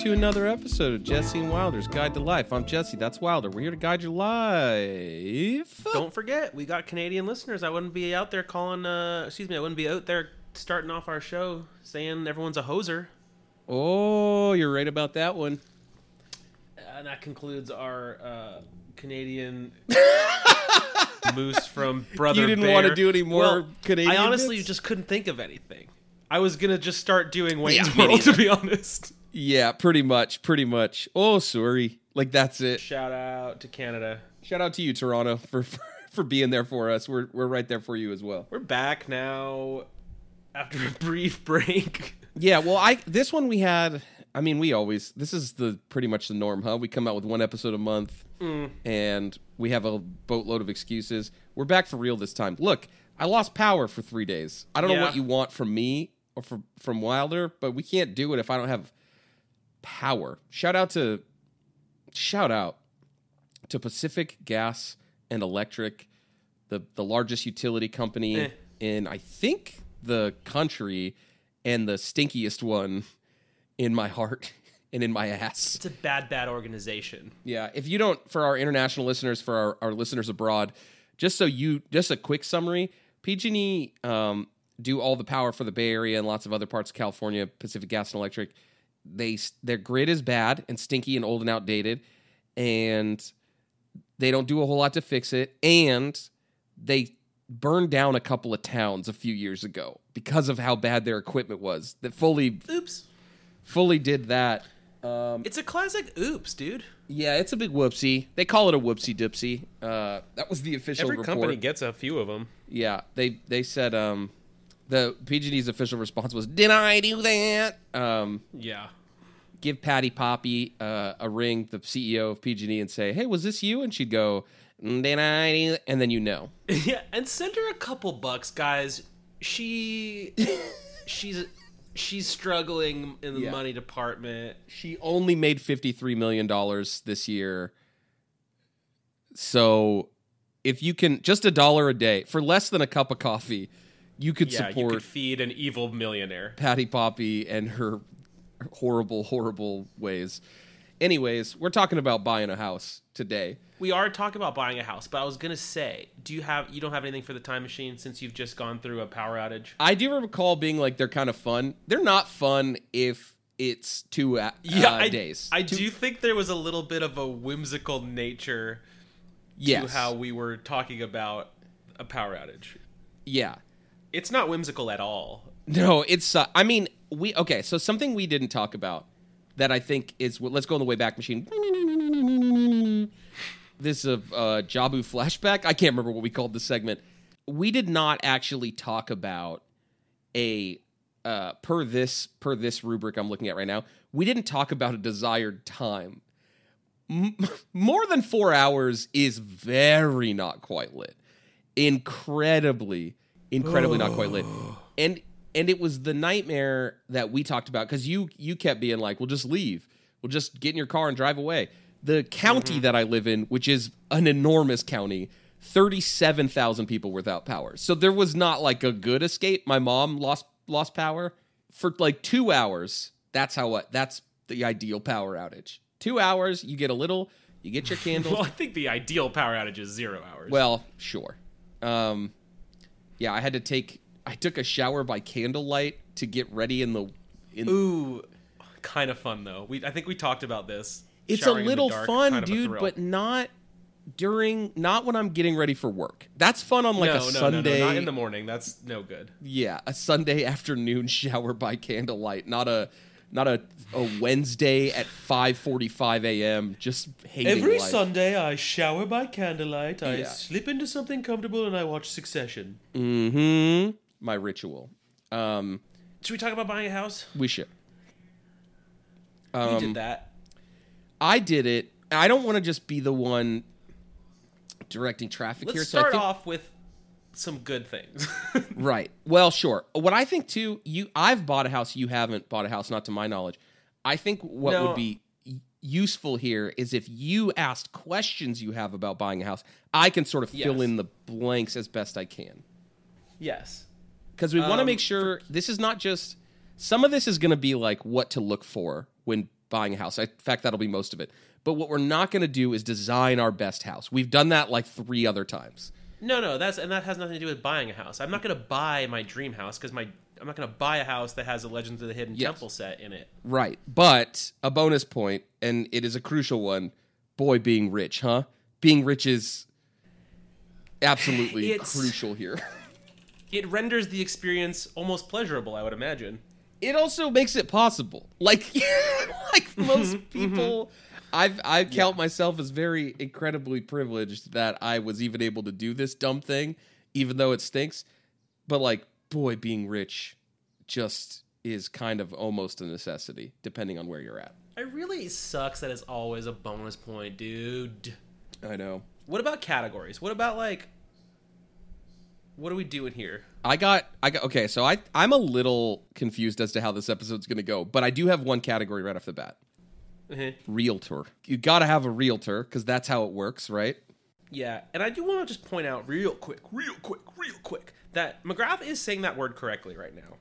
To another episode of Jesse and Wilder's Guide to Life. I'm Jesse. That's Wilder. We're here to guide your life. Don't forget, we got Canadian listeners. I wouldn't be out there calling. Uh, excuse me, I wouldn't be out there starting off our show saying everyone's a hoser. Oh, you're right about that one. And that concludes our uh, Canadian moose from Brother. You didn't Bear. want to do any more Well, Canadian. I honestly bits? just couldn't think of anything. I was gonna just start doing Wayne's Yeah, World, to be honest. Yeah, pretty much, pretty much. Oh, sorry. Like that's it. Shout out to Canada. Shout out to you, Toronto, for for, for being there for us. We're we're right there for you as well. We're back now after a brief break. Yeah, well, I this one we had. I mean, we always this is the pretty much the norm, huh? We come out with one episode a month, mm. and we have a boatload of excuses. We're back for real this time. Look, I lost power for three days. I don't know what you want from me or from from Wilder, but we can't do it if I don't have power. Shout out to shout out to Pacific Gas and Electric, the the largest utility company Eh. in I think the country and the stinkiest one in my heart and in my ass. It's a bad, bad organization. Yeah, if you don't, for our international listeners, for our, our listeners abroad, just so you, just a quick summary: PG&E um, do all the power for the Bay Area and lots of other parts of California. Pacific Gas and Electric, they their grid is bad and stinky and old and outdated, and they don't do a whole lot to fix it, and they burned down a couple of towns a few years ago because of how bad their equipment was. That fully Oops. fully did that. Um, It's a classic oops, dude. yeah, it's a big whoopsie. They call it a whoopsie dipsy. Uh, that was the official Every report. company gets a few of them. yeah, they they said um, the PG&E's official response was, "Did I do that?" Um, Yeah. give Patti Poppe uh, a ring, the CEO of PG&E, and say, "Hey, was this you?" And she'd go, "Did I?" do that?" And then you know. Yeah, and send her a couple bucks, guys. She she's she's struggling in the Yeah. money department. She only made fifty three million dollars this year. So, if you can just a dollar a day for less than a cup of coffee, you could Yeah, you support could feed an evil millionaire. Patti Poppe and her horrible, horrible ways. Anyways, we're talking about buying a house today. We are talking about buying a house, but I was gonna say, do you have you don't have anything for the time machine since you've just gone through a power outage? I do recall being like they're kind of fun. They're not fun if it's two uh, uh, I, days. I Two- do think there was a little bit of a whimsical nature yes. to how we were talking about a power outage. yeah. It's not whimsical at all. No, it's. Uh, I mean, we okay. So something we didn't talk about that I think is. Let's go on the way back machine. This is a uh, Jabu flashback. I can't remember what we called the segment. We did not actually talk about a uh, per this per this rubric I'm looking at right now. We didn't talk about a desired time. M- more than four hours is very not quite lit. Incredibly, incredibly not quite lit. And and it was the nightmare that we talked about because you you kept being like, "We'll just leave. We'll just get in your car and drive away." The county that I live in, which is an enormous county, thirty-seven thousand people without power. So there was not like a good escape. My mom lost lost power for like two hours. That's how what that's the ideal power outage. Two hours, you get a little, you get your candles. Well, I think the ideal power outage is zero hours. Well, sure. Um, yeah, I had to take. I took a shower by candlelight to get ready in the. In Ooh, kind of fun though. We I think we talked about this. it's a Showering little dark, fun, kind of dude, but not during. Not when I'm getting ready for work. That's fun on like no, a no, Sunday. no, not in the morning. That's no good. yeah, a Sunday afternoon shower by candlelight, not a. Not a, a Wednesday at 5:45 a.m. Just hating life. Sunday, I shower by candlelight. I Yeah. slip into something comfortable, and I watch Succession. Mm-hmm. My ritual. Um, Should we talk about buying a house? we should. we Um, did that. I did it. I don't want to just be the one directing traffic Let's here. So I start think, off with some good things. right. Well, sure. What I think too, you I've bought a house. You haven't bought a house, not to my knowledge. I think what No. would be useful here is if you asked questions you have about buying a house, I can sort of fill Yes. in the blanks as best I can. yes. because we want to Um, make sure this is not just some of this is going to be like what to look for when buying a house. In fact, that'll be most of it. But what we're not going to do is design our best house. We've done that like three other times. No, no, that's and that has nothing to do with buying a house. I'm not going to buy my dream house because my I'm not going to buy a house that has a Legends of the Hidden Yes. Temple set in it. Right. But a bonus point, and it is a crucial one boy, being rich, huh? Being rich is absolutely It's- crucial here. It renders the experience almost pleasurable, I would imagine. it also makes it possible. Like, like mm-hmm, most mm-hmm. people, I've I count myself as very incredibly privileged that I was even able to do this dumb thing, even though it stinks. But like, boy, being rich just is kind of almost a necessity, depending on where you're at. It really sucks that it's always a bonus point, dude. I know. What about categories? What about like what are we doing here? I got I got okay, so I I'm a little confused as to how this episode's going to go, but I do have one category right off the bat. Uh-huh. Realtor. You got to have a realtor cuz that's how it works, right? Yeah, and I do want to just point out real quick, real quick, real quick that McGrath is saying that word correctly right now.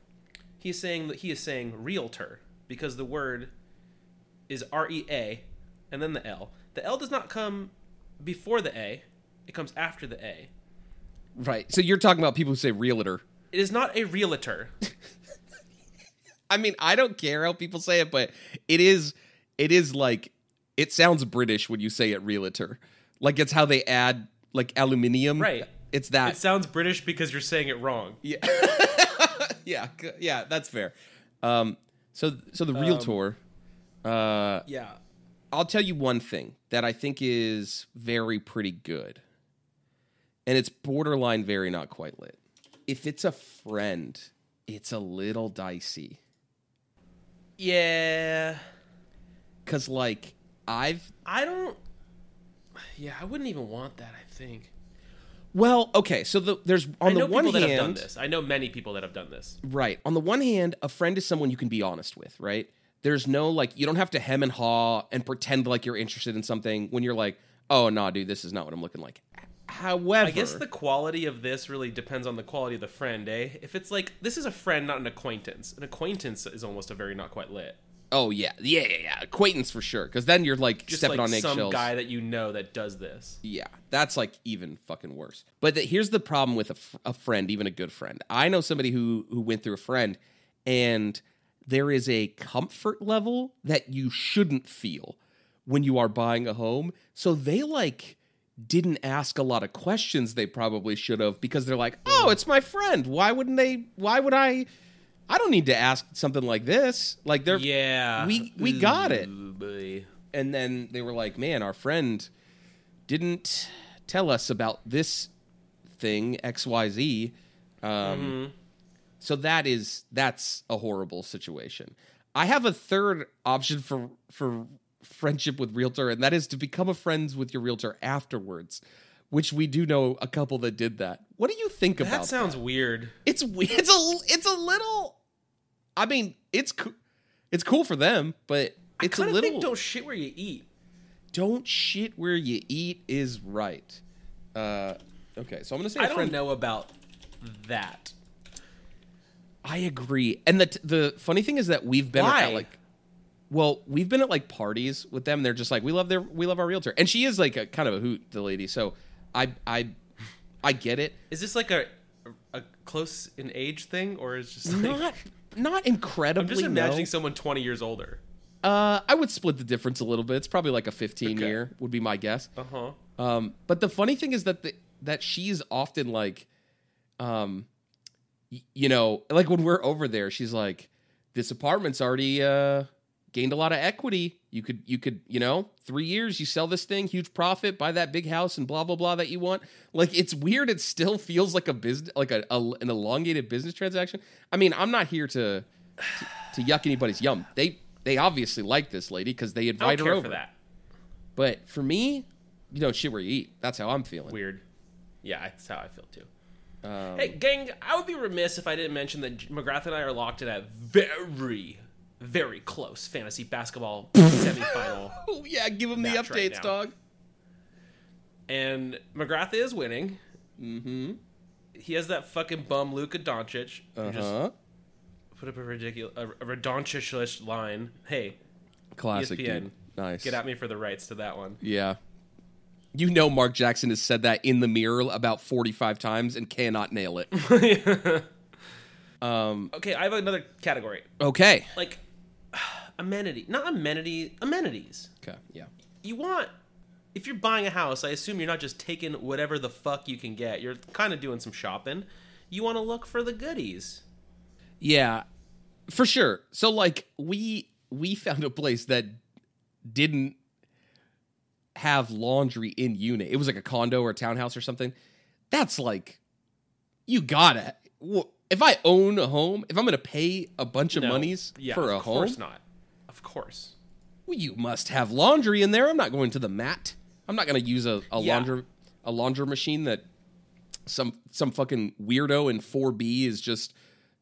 He's saying that he is saying realtor because the word is R E A and then the L. The L does not come before the A; it comes after the A. Right. So you're talking about people who say realtor. It is not a realtor. I mean, I don't care how people say it, but it is it is like it sounds British when you say it realtor. Like it's how they add like aluminium. Right. It's that. It sounds British because you're saying it wrong. Yeah, yeah, yeah. That's fair. Um, so, so the realtor. uh, Yeah. I'll tell you one thing that I think is very pretty good, and it's borderline very not quite lit. If it's a friend, it's a little dicey Yeah. Because, like, I've I don't. Yeah, I wouldn't even want that. I think. well, okay. So the there's on I know the one people hand, that have done this. I know many people that have done this. Right. On the one hand, a friend is someone you can be honest with, right? There's no like you don't have to hem and haw and pretend like you're interested in something when you're like, "Oh, no, dude, this is not what I'm looking like." However, I guess the quality of this really depends on the quality of the friend, eh? If it's like this is a friend, not an acquaintance. An acquaintance is almost a very not quite lit. Oh yeah. Yeah, yeah, yeah. Acquaintance for sure cuz then you're like Just stepping like on eggshells. some guy that you know that does this. Yeah, that's like even fucking worse. But the, here's the problem with a, f- a friend, even a good friend. I know somebody who who went through a friend, and there is a comfort level that you shouldn't feel when you are buying a home. So they like didn't ask a lot of questions they probably should have because they're like, "Oh, it's my friend. Why wouldn't they? Why would I? I don't need to ask something like this. Like they're Yeah, we- we got it. Ooh, and then they were like, "Man, our friend didn't tell us about this thing X Y Z." Um, Mm-hmm. So that is that's a horrible situation. I have a third option for for friendship with realtor, and that is to become a friends with your realtor afterwards, which we do know a couple that did that. What do you think about That sounds weird. It's we- it's a it's a little. I mean, it's co- it's cool for them, but it's a little think don't shit where you eat. don't shit where you eat is right. Uh, okay, so I'm gonna say a I don't friend. know about that. I agree, and the t- the funny thing is that we've been Why? at like, well, we've been at like parties with them. They're just like, we love their we love our realtor, and she is like a kind of a hoot, the lady. So I I I get it. Is this like a a close in age thing, or is just like Not not incredibly. I'm just imagining no. someone 20 years older. Uh, I would split the difference a little bit. It's probably like a 15 Okay. year would be my guess. Uh huh. Um, but the funny thing is that the, that she's often like, um, y- you know, like when we're over there, she's like, "This apartment's already uh, gained a lot of equity. You could, you could, you know, three years, you sell this thing, huge profit, buy that big house, and blah blah blah that you want." Like it's weird. It still feels like a business, like a, a an elongated business transaction. I mean, I'm not here to to, to yuck anybody's yum. They they obviously like this lady because they invite her over. for that. But for me, you don't shit where you eat. That's how I'm feeling. Weird. Yeah, that's how I feel too. Um, Hey, gang, I would be remiss if I didn't mention that McGrath and I are locked in a very, very close fantasy basketball semifinal. Oh yeah, give him the match right updates, dog. And McGrath is winning. Mm-hmm. He has that fucking bum Luka Doncic. who Uh Just huh. put up a ridiculous, a, a line. Hey, Classic, ESPN. dude. Nice. Get at me for the rights to that one. Yeah. You know Mark Jackson has said that in the mirror about 45 times and cannot nail it. um Okay, I have another category. okay. Like amenity, not amenity, amenities. Okay, yeah. You want if you're buying a house, I assume you're not just taking whatever the fuck you can get. You're kind of doing some shopping. You want to look for the goodies. Yeah. For sure. So like we we found a place that didn't have laundry in unit. It was like a condo or a townhouse or something. That's like you gotta wh- if I own a home, if I'm gonna pay a bunch of No. monies yeah, for a home, of course not. Of course. well, you must have laundry in there. I'm not going to the mat. I'm not going to use a, a Yeah. laundry a laundry machine that some some fucking weirdo in 4B is just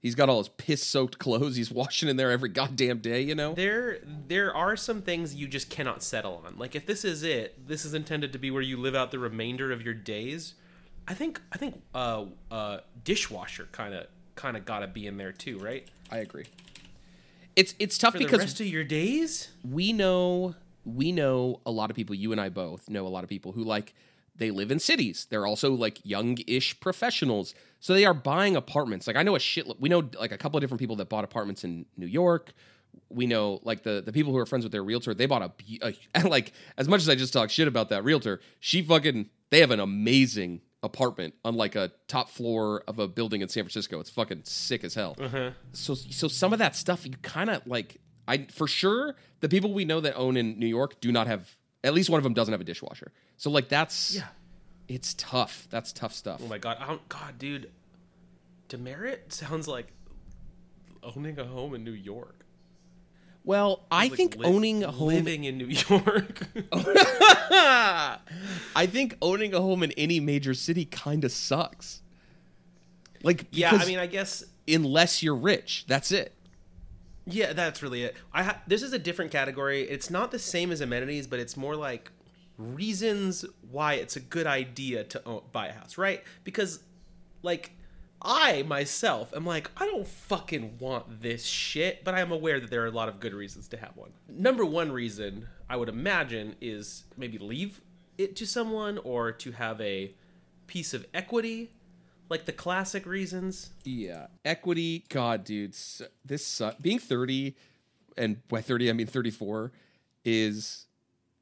he's got all his piss soaked clothes. He's washing in there every goddamn day. You know. There there are some things you just cannot settle on. Like if this is it, this is intended to be where you live out the remainder of your days. I think I think uh uh dishwasher kind of kind of got to be in there too, right? I agree. It's it's tough For because the rest of your days? we know we know a lot of people you and i both know a lot of people who like they live in cities they're also like young-ish professionals so they are buying apartments like i know a shit we know like a couple of different people that bought apartments in new york we know like the the people who are friends with their realtor they bought a, a like as much as i just talk shit about that realtor she fucking they have an amazing apartment on like a top floor of a building in san francisco it's fucking sick as hell Uh-huh. so so some of that stuff you kind of like I for sure the people we know that own in New York do not have at least one of them doesn't have a dishwasher. So like that's Yeah. it's tough. That's tough stuff. Oh my god. I don't god, dude. Demerit sounds like owning a home in New York. Well, I Like think li- owning a home living in New York. I think owning a home in any major city kind of sucks. Like yeah, I mean, I guess unless you're rich, that's it. Yeah, that's really it. I ha- this is a different category. It's not the same as amenities, but it's more like reasons why it's a good idea to own, buy a house, right? Because like I myself am like I don't fucking want this shit, but I'm aware that there are a lot of good reasons to have one. Number one reason I would imagine is maybe leave it to someone or to have a piece of equity, like the classic reasons. Yeah, equity. God, dude, this su- being thirty, and by thirty I mean thirty-four, is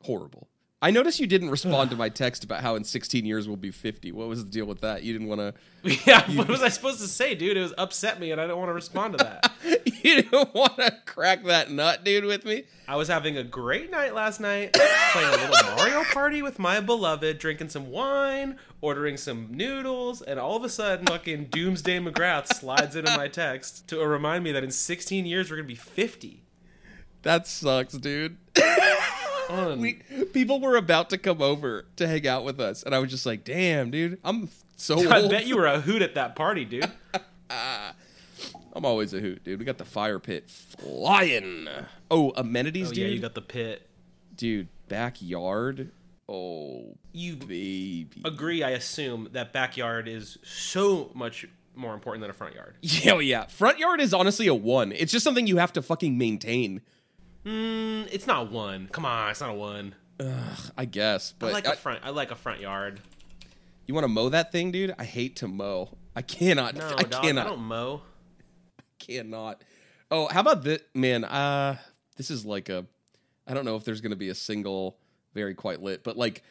horrible. I noticed you didn't respond to my text about how in sixteen years we'll be fifty. What was the deal with that? You didn't want to. Yeah, what was I supposed to say, dude? It was upset me, and I don't want to respond to that. You didn't want to crack that nut, dude, with me. I was having a great night last night, playing a little Mario Party with my beloved, drinking some wine, ordering some noodles, and all of a sudden, fucking Doomsday McGrath slides into my text to remind me that in 16 years we're gonna be 50. That sucks, dude. We people were about to come over to hang out with us, and I was just like, "Damn, dude, I'm so I old." bet you were a hoot at that party, dude. I'm always a hoot, dude. We got the fire pit flying. Oh, amenities, Oh dude. yeah, you got the pit. dude, backyard. Oh, You baby. agree, I assume, that backyard is so much more important than a front yard. Yeah, oh, yeah. Front yard is honestly a one. It's just something you have to fucking maintain. Mm, it's not one. Come on, it's not a one. I guess, but I like I- a front. I like a front yard. you want to mow that thing, dude? I hate to mow. I cannot. No, I dog, cannot. I don't mow. cannot. Oh, how about this, man? Uh, this is like a. I don't know if there's going to be a single very quite lit, but like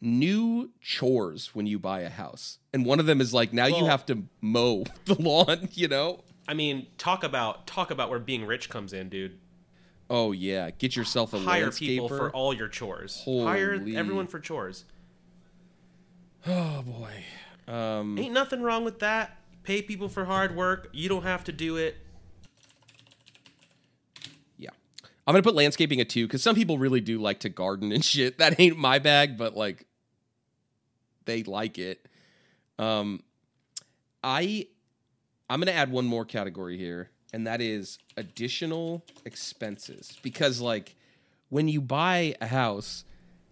new chores when you buy a house, and one of them is like now you have to mow the lawn. You know? I mean, talk about talk about where being rich comes in, dude. Oh yeah, get yourself a Hire landscaper. people for all your chores. Hire everyone for chores. oh boy. Um, Ain't nothing wrong with that. Pay people for hard work. You don't have to do it. Yeah. I'm gonna put landscaping at two because some people really do like to garden and shit. That ain't my bag, but like they like it. Um I I'm gonna add one more category here, and that is additional expenses. Because like when you buy a house,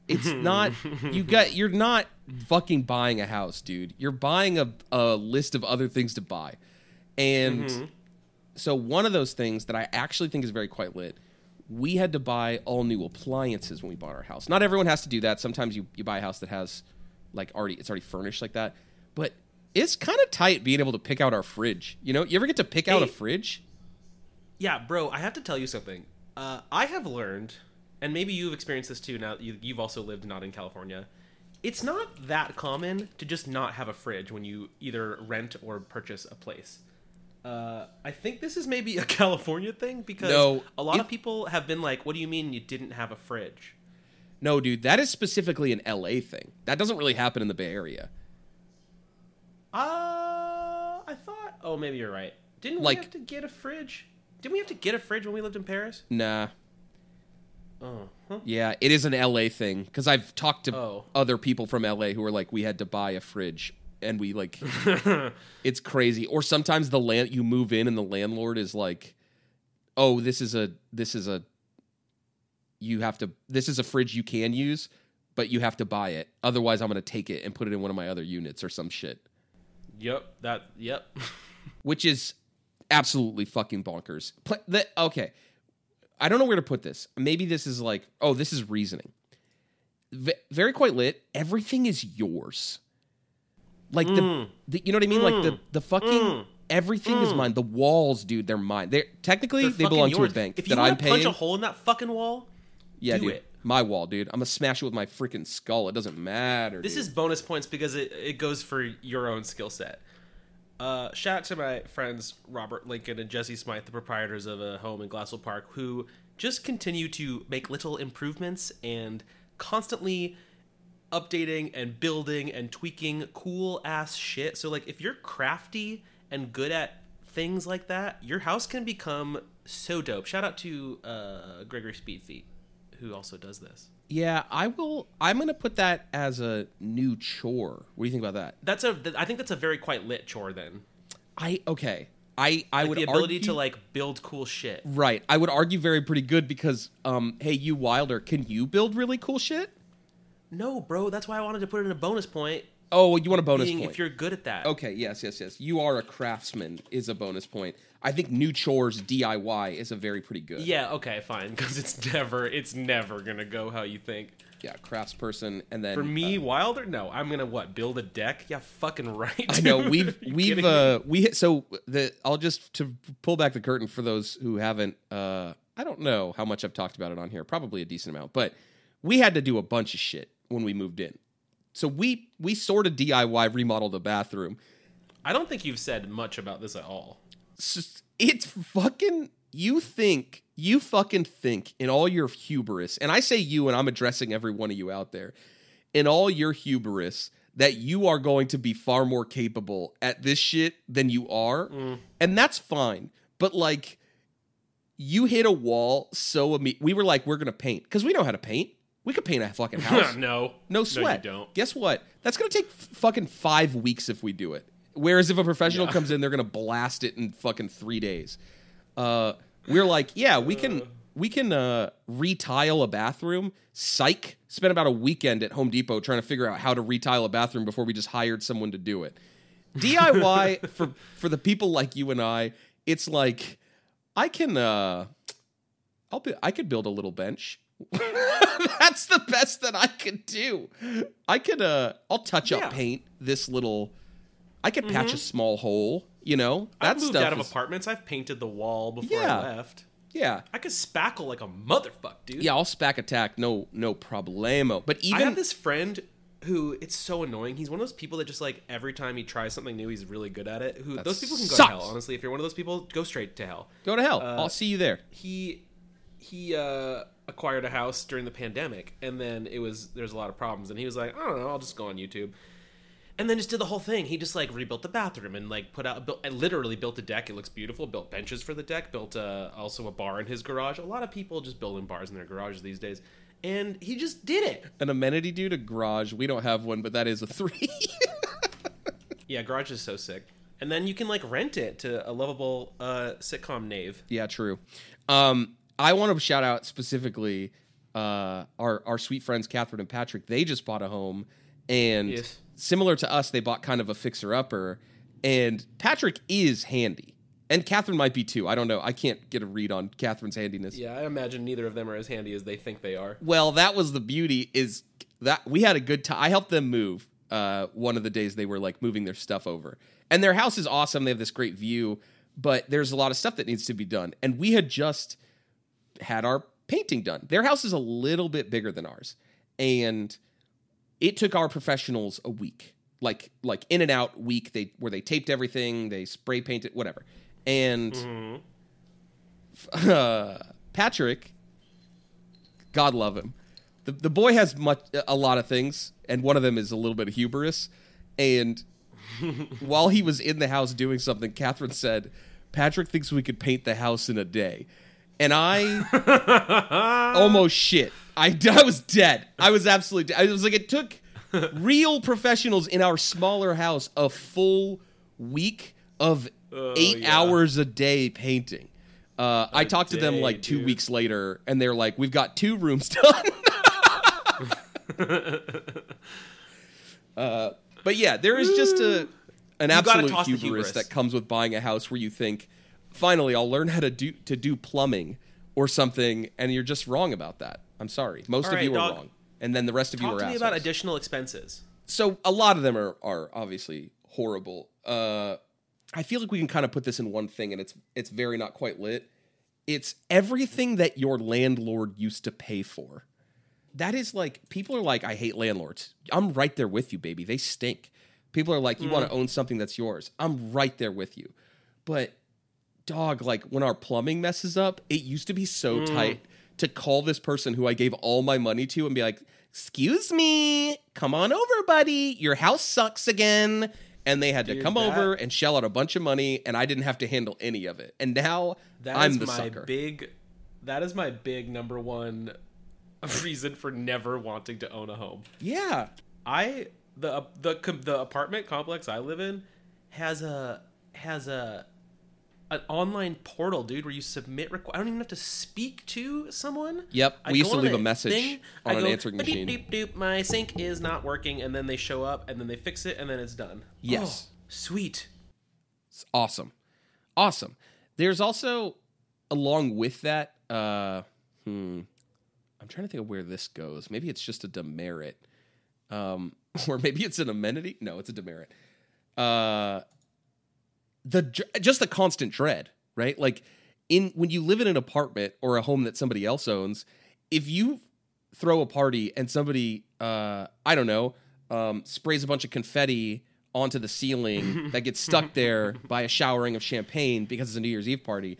it's not you got you're not fucking buying a house, dude. You're buying a, a list of other things to buy. And mm-hmm. so one of those things that I actually think is very quite lit, we had to buy all new appliances when we bought our house. Not everyone has to do that. Sometimes you, you buy a house that has like already it's already furnished like that. But it's kind of tight being able to pick out our fridge. You know, you ever get to pick out a fridge? Yeah, bro, I have to tell you something. Uh, I have learned, and maybe you've experienced this too. Now you, you've also lived not in California. It's not that common to just not have a fridge when you either rent or purchase a place. Uh, I think this is maybe a California thing because No, a lot of people have been like, "What do you mean you didn't have a fridge?" No, dude, that is specifically an LA thing. That doesn't really happen in the Bay Area. Uh, I thought. Oh, maybe you're right. Didn't Like- we have to get a fridge? Didn't we have to get a fridge when we lived in Paris? Nah. Oh, huh. Yeah, it is an LA thing because I've talked to Oh. other people from LA who are like, we had to buy a fridge, and we like, it's crazy. Or sometimes the land you move in and the landlord is like, oh, this is a this is a you have to this is a fridge you can use, but you have to buy it. Otherwise, I'm gonna take it and put it in one of my other units or some shit, Yep. That. Yep. which is absolutely fucking bonkers. Pla the, okay, I don't know where to put this. Maybe this is like, oh, this is reasoning. V- very quite lit. Everything is yours. Like the, Mm. the, you know what I mean? Like the the fucking Mm. everything is mine. The walls, dude, they're mine. They're technically They're they belong yours. to a bank If you that I'm to punch paying. a hole in that fucking wall, yeah, do dude, it. my wall, dude. I'm gonna smash it with my freaking skull. It doesn't matter. this dude. is bonus points because it, it goes for your own skill set. Uh, shout out to my friends Robert Lincoln and Jesse Smythe, the proprietors of a home in Glassell Park, who just continue to make little improvements and constantly updating and building and tweaking cool ass shit. So like if you're crafty and good at things like that, your house can become so dope. Shout out to uh, Gregory Speedfeet, who also does this. Yeah. I will. I'm gonna put that as a new chore. What do you think about that? That's a. I think that's a very quite lit chore. Then I okay. I I like would the ability argue, to like build cool shit. right. I would argue very pretty good because um hey you Wilder can you build really cool shit? No, bro. That's why I wanted to put it in a bonus point. Oh, you want a bonus point? if you're good at that. Okay, yes, yes, yes. You are a craftsman is a bonus point. I think new chores DIY is a very pretty good. Yeah. Okay. Fine. Because it's never. It's never gonna go how you think. Yeah, craftsperson and then For me, uh, Wilder. No, I'm gonna what? Build a deck? Yeah. Fucking right. I know we've we've uh we so the I'll just to pull back the curtain for those who haven't uh I don't know how much I've talked about it on here, probably a decent amount, but we had to do a bunch of shit when we moved in. So we we sort of DIY remodeled the bathroom. I don't think you've said much about this at all. It's, fucking you think you fucking think in all your hubris, and I say you and I'm addressing every one of you out there, in all your hubris that you are going to be far more capable at this shit than you are. Mm. And that's fine. But like you hit a wall so imme- we were like we're going to paint cuz we know how to paint. We could paint a fucking house. no. No sweat. you don't. Guess what? That's gonna take f- fucking five weeks if we do it. Whereas if a professional Yeah. comes in, they're gonna blast it in fucking three days. Uh, we're like, yeah, we can we can uh, retile a bathroom. Psych. Spent about a weekend at Home Depot trying to figure out how to retile a bathroom before we just hired someone to do it. DIY for for the people like you and I, it's like I can uh I'll be, I could build a little bench. That's the best that I could do. I could uh I'll touch up paint this little I could patch a small hole, you know? That I've moved stuff out of is- apartments. I've painted the wall before Yeah. I left. Yeah. I could spackle like a motherfucker, dude. Yeah, I'll spack attack, no no problemo. But even I have this friend who it's so annoying. He's one of those people that just like every time he tries something new, he's really good at it. Who That those people can go sucks. to hell. Honestly, if you're one of those people, go straight to hell. go to hell. uh, I'll see you there. He he uh, acquired a house during the pandemic, and then it was there's a lot of problems, and he was like, I don't know, I'll just go on YouTube. And then just did the whole thing. He just like rebuilt the bathroom and like put out, built, literally built a deck. It looks beautiful. Built benches for the deck. Built uh, also a bar in his garage. A lot of people just building bars in their garages these days, and he just did it. An amenity dude, a garage. We don't have one, but that is a three. Yeah, Garage is so sick. And then you can like rent it to a lovable uh, sitcom knave. Yeah, true. Um, I want to shout out specifically uh, our our sweet friends Catherine and Patrick. They just bought a home, and Yes. Similar to us, they bought kind of a fixer upper. And Patrick is handy. And Catherine might be too. I don't know. I can't get a read on Catherine's handiness. Yeah, I imagine neither of them are as handy as they think they are. Well, that was the beauty is that we had a good time. I helped them move uh, one of the days they were like moving their stuff over. And their house is awesome. They have this great view, but there's a lot of stuff that needs to be done. And we had just had our painting done. Their house is a little bit bigger than ours. And it took our professionals a week. Like like in and out week they where they taped everything, they spray painted whatever. And uh, Patrick God love him. The the boy has much a lot of things, and one of them is a little bit of hubris. And while he was in the house doing something, Catherine said, "Patrick thinks we could paint the house in a day," and I almost shit. I, I was dead. I was absolutely. Dead. I was like, it took real professionals in our smaller house a full week of eight yeah. hours a day painting. Uh, I talked to them like two dude. weeks later, and they're like, "We've got two rooms done." uh, but yeah, there is just a an absolute hubris, hubris. that comes with buying a house where you think, "Finally, I'll learn how to do to do plumbing or something," and you're just wrong about that. I'm sorry, most All of right, you are dog. wrong, and then the rest of you Talk are to me assholes. about additional expenses. so a lot of them are are obviously horrible. Uh, I feel like we can kind of put this in one thing, and it's it's very not quite lit. It's everything that your landlord used to pay for. That is like people are like, I hate landlords. I'm right there with you, baby. They stink. People are like, you want to own something that's yours. I'm right there with you. But dog, like when our plumbing messes up, it used to be so mm. tight to call this person who I gave all my money to and be like, "Excuse me, come on over, buddy. Your house sucks again." And they had to come that- over and shell out a bunch of money, and I didn't have to handle any of it. And now That I'm is the my sucker. big. That is my big number one reason for never wanting to own a home. yeah, I the the the apartment complex I live in has a has a an online portal, dude, where you submit. Requ- I don't even have to speak to someone. Yep, I we used to leave a message thing, on an answering "Doop, machine." Doop, doop, my sink is not working, and then they show up, and then they fix it, and then it's done. Yes. Oh, sweet. It's awesome. Awesome. There's also, along with that, uh, hmm, I'm trying to think of where this goes. Maybe it's just a demerit. Um, or maybe it's an amenity. No, it's a demerit. Uh, the just the constant dread, right? Like in when you live in an apartment or a home that somebody else owns, if you throw a party and somebody, uh, I don't know, um, sprays a bunch of confetti onto the ceiling that gets stuck there by a showering of champagne because it's a New Year's Eve party,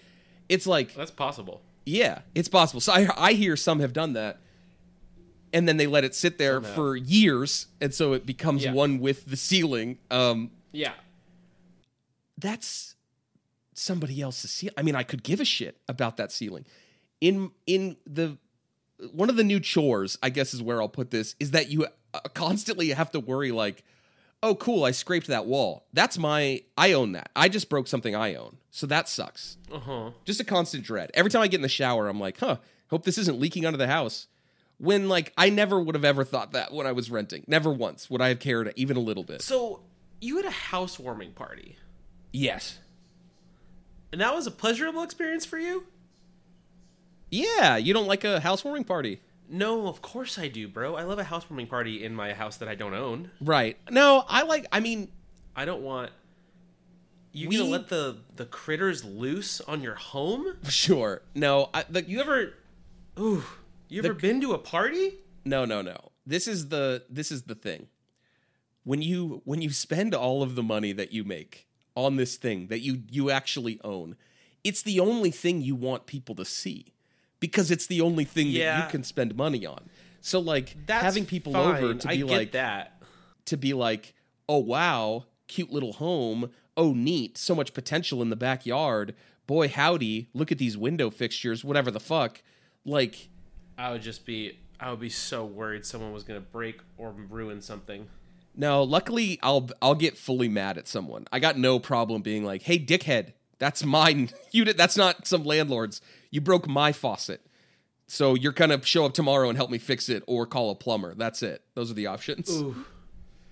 it's like That's possible. yeah, it's possible. So I, I hear some have done that, and then they let it sit there for years, and so it becomes Yeah. one with the ceiling. Um, Yeah. That's somebody else's ceiling. I mean, I could give a shit about that ceiling. In in the one of the new chores, I guess is where I'll put this, is that you uh, constantly have to worry like, oh, cool, I scraped that wall. That's my, I own that. I just broke something I own, so that sucks. Uh huh. Just a constant dread. Every time I get in the shower, I'm like, huh, hope this isn't leaking under the house. When like I never would have ever thought that when I was renting. Never once would I have cared even a little bit. So you had a housewarming party, Yes. and that was a pleasurable experience for you. Yeah, you don't like a housewarming party. No, of course I do, bro. I love a housewarming party in my house that I don't own. Right. No, I like I mean, I don't want you We- gonna let the the critters loose on your home. sure. No, I, the, You ever, ooh, you ever been to a party? no, no, no. This is the this is the thing. When you when you spend all of the money that you make on this thing that you you actually own, it's the only thing you want people to see because it's the only thing that you can spend money on. So like That's having people over to I be get like that. to be like, "Oh wow, cute little home. Oh neat, so much potential in the backyard. Boy howdy, look at these window fixtures, whatever the fuck." Like I would just be, I would be so worried someone was gonna break or ruin something. No, luckily I'll I'll get fully mad at someone. I got no problem being like, "Hey, dickhead, that's mine. You did. That's not some landlord's. You broke my faucet, so you're gonna show up tomorrow and help me fix it, or call a plumber. That's it. Those are the options. Ooh,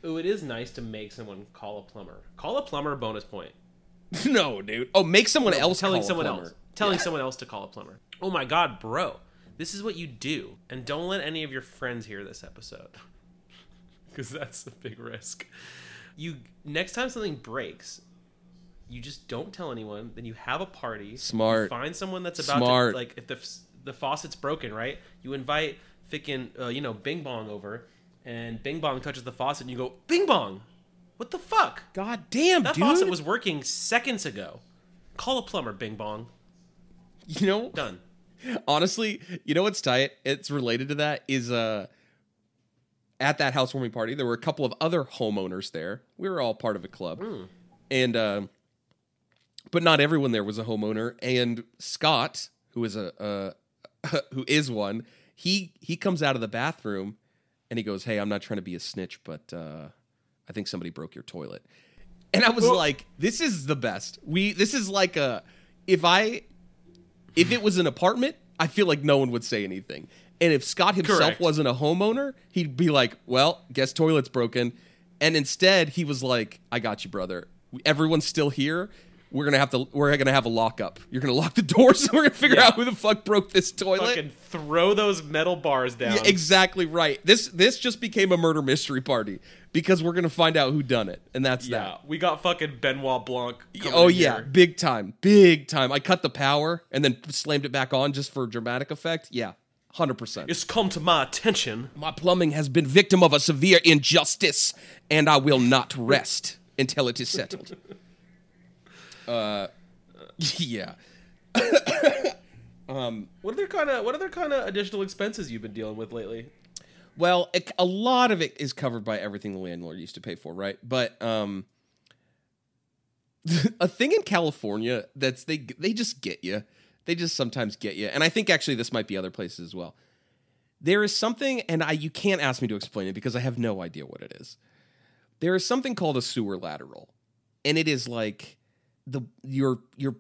ooh, it is nice to make someone call a plumber. Call a plumber, bonus point. no, dude. Oh, make someone else telling call a someone plumber. else telling someone else to call a plumber. Oh my god, bro. This is what you do. And don't let any of your friends hear this episode. Cuz that's a big risk. You next time something breaks, you just don't tell anyone, then you have a party. Smart. You find someone that's about Smart. to like if the the faucet's broken, right? You invite fickin' uh, you know, Bing Bong over and Bing Bong touches the faucet and you go, "Bing Bong. What the fuck? God damn, That dude. faucet was working seconds ago. Call a plumber, Bing Bong. you know, Done. honestly, you know what's tight? It's related to that is uh at that housewarming party, there were a couple of other homeowners there. We were all part of a club. And uh, but not everyone there was a homeowner. And Scott, who is a uh, who is one, he he comes out of the bathroom and he goes, "Hey, I'm not trying to be a snitch, but uh, I think somebody broke your toilet." And I was like, "This is the best. We this is like a if I if it was an apartment, I feel like no one would say anything. And if Scott himself Correct. wasn't a homeowner, he'd be like, "Well, guess toilet's broken." And instead, he was like, "I got you, brother. Everyone's still here. We're gonna have to. We're gonna have a lockup. You're gonna lock the doors. and we're gonna figure Yeah. out who the fuck broke this toilet." Fucking throw those metal bars down. Yeah, exactly right. This this just became a murder mystery party because we're gonna find out who done it, and that's Yeah, that. we got fucking Benoit Blanc. Oh yeah, here. big time, big time. I cut the power and then slammed it back on just for dramatic effect. Yeah, hundred percent. It's come to my attention. My plumbing has been victim of a severe injustice, and I will not rest until it is settled. uh, yeah. um, What other kind of what other kind of additional expenses you've been dealing with lately? Well, it, a lot of it is covered by everything the landlord used to pay for, right? But um, a thing in California that's they they just get you. They just sometimes get you, and I think actually this might be other places as well. There is something, and I you can't ask me to explain it because I have no idea what it is. There is something called a sewer lateral, and it is like the your your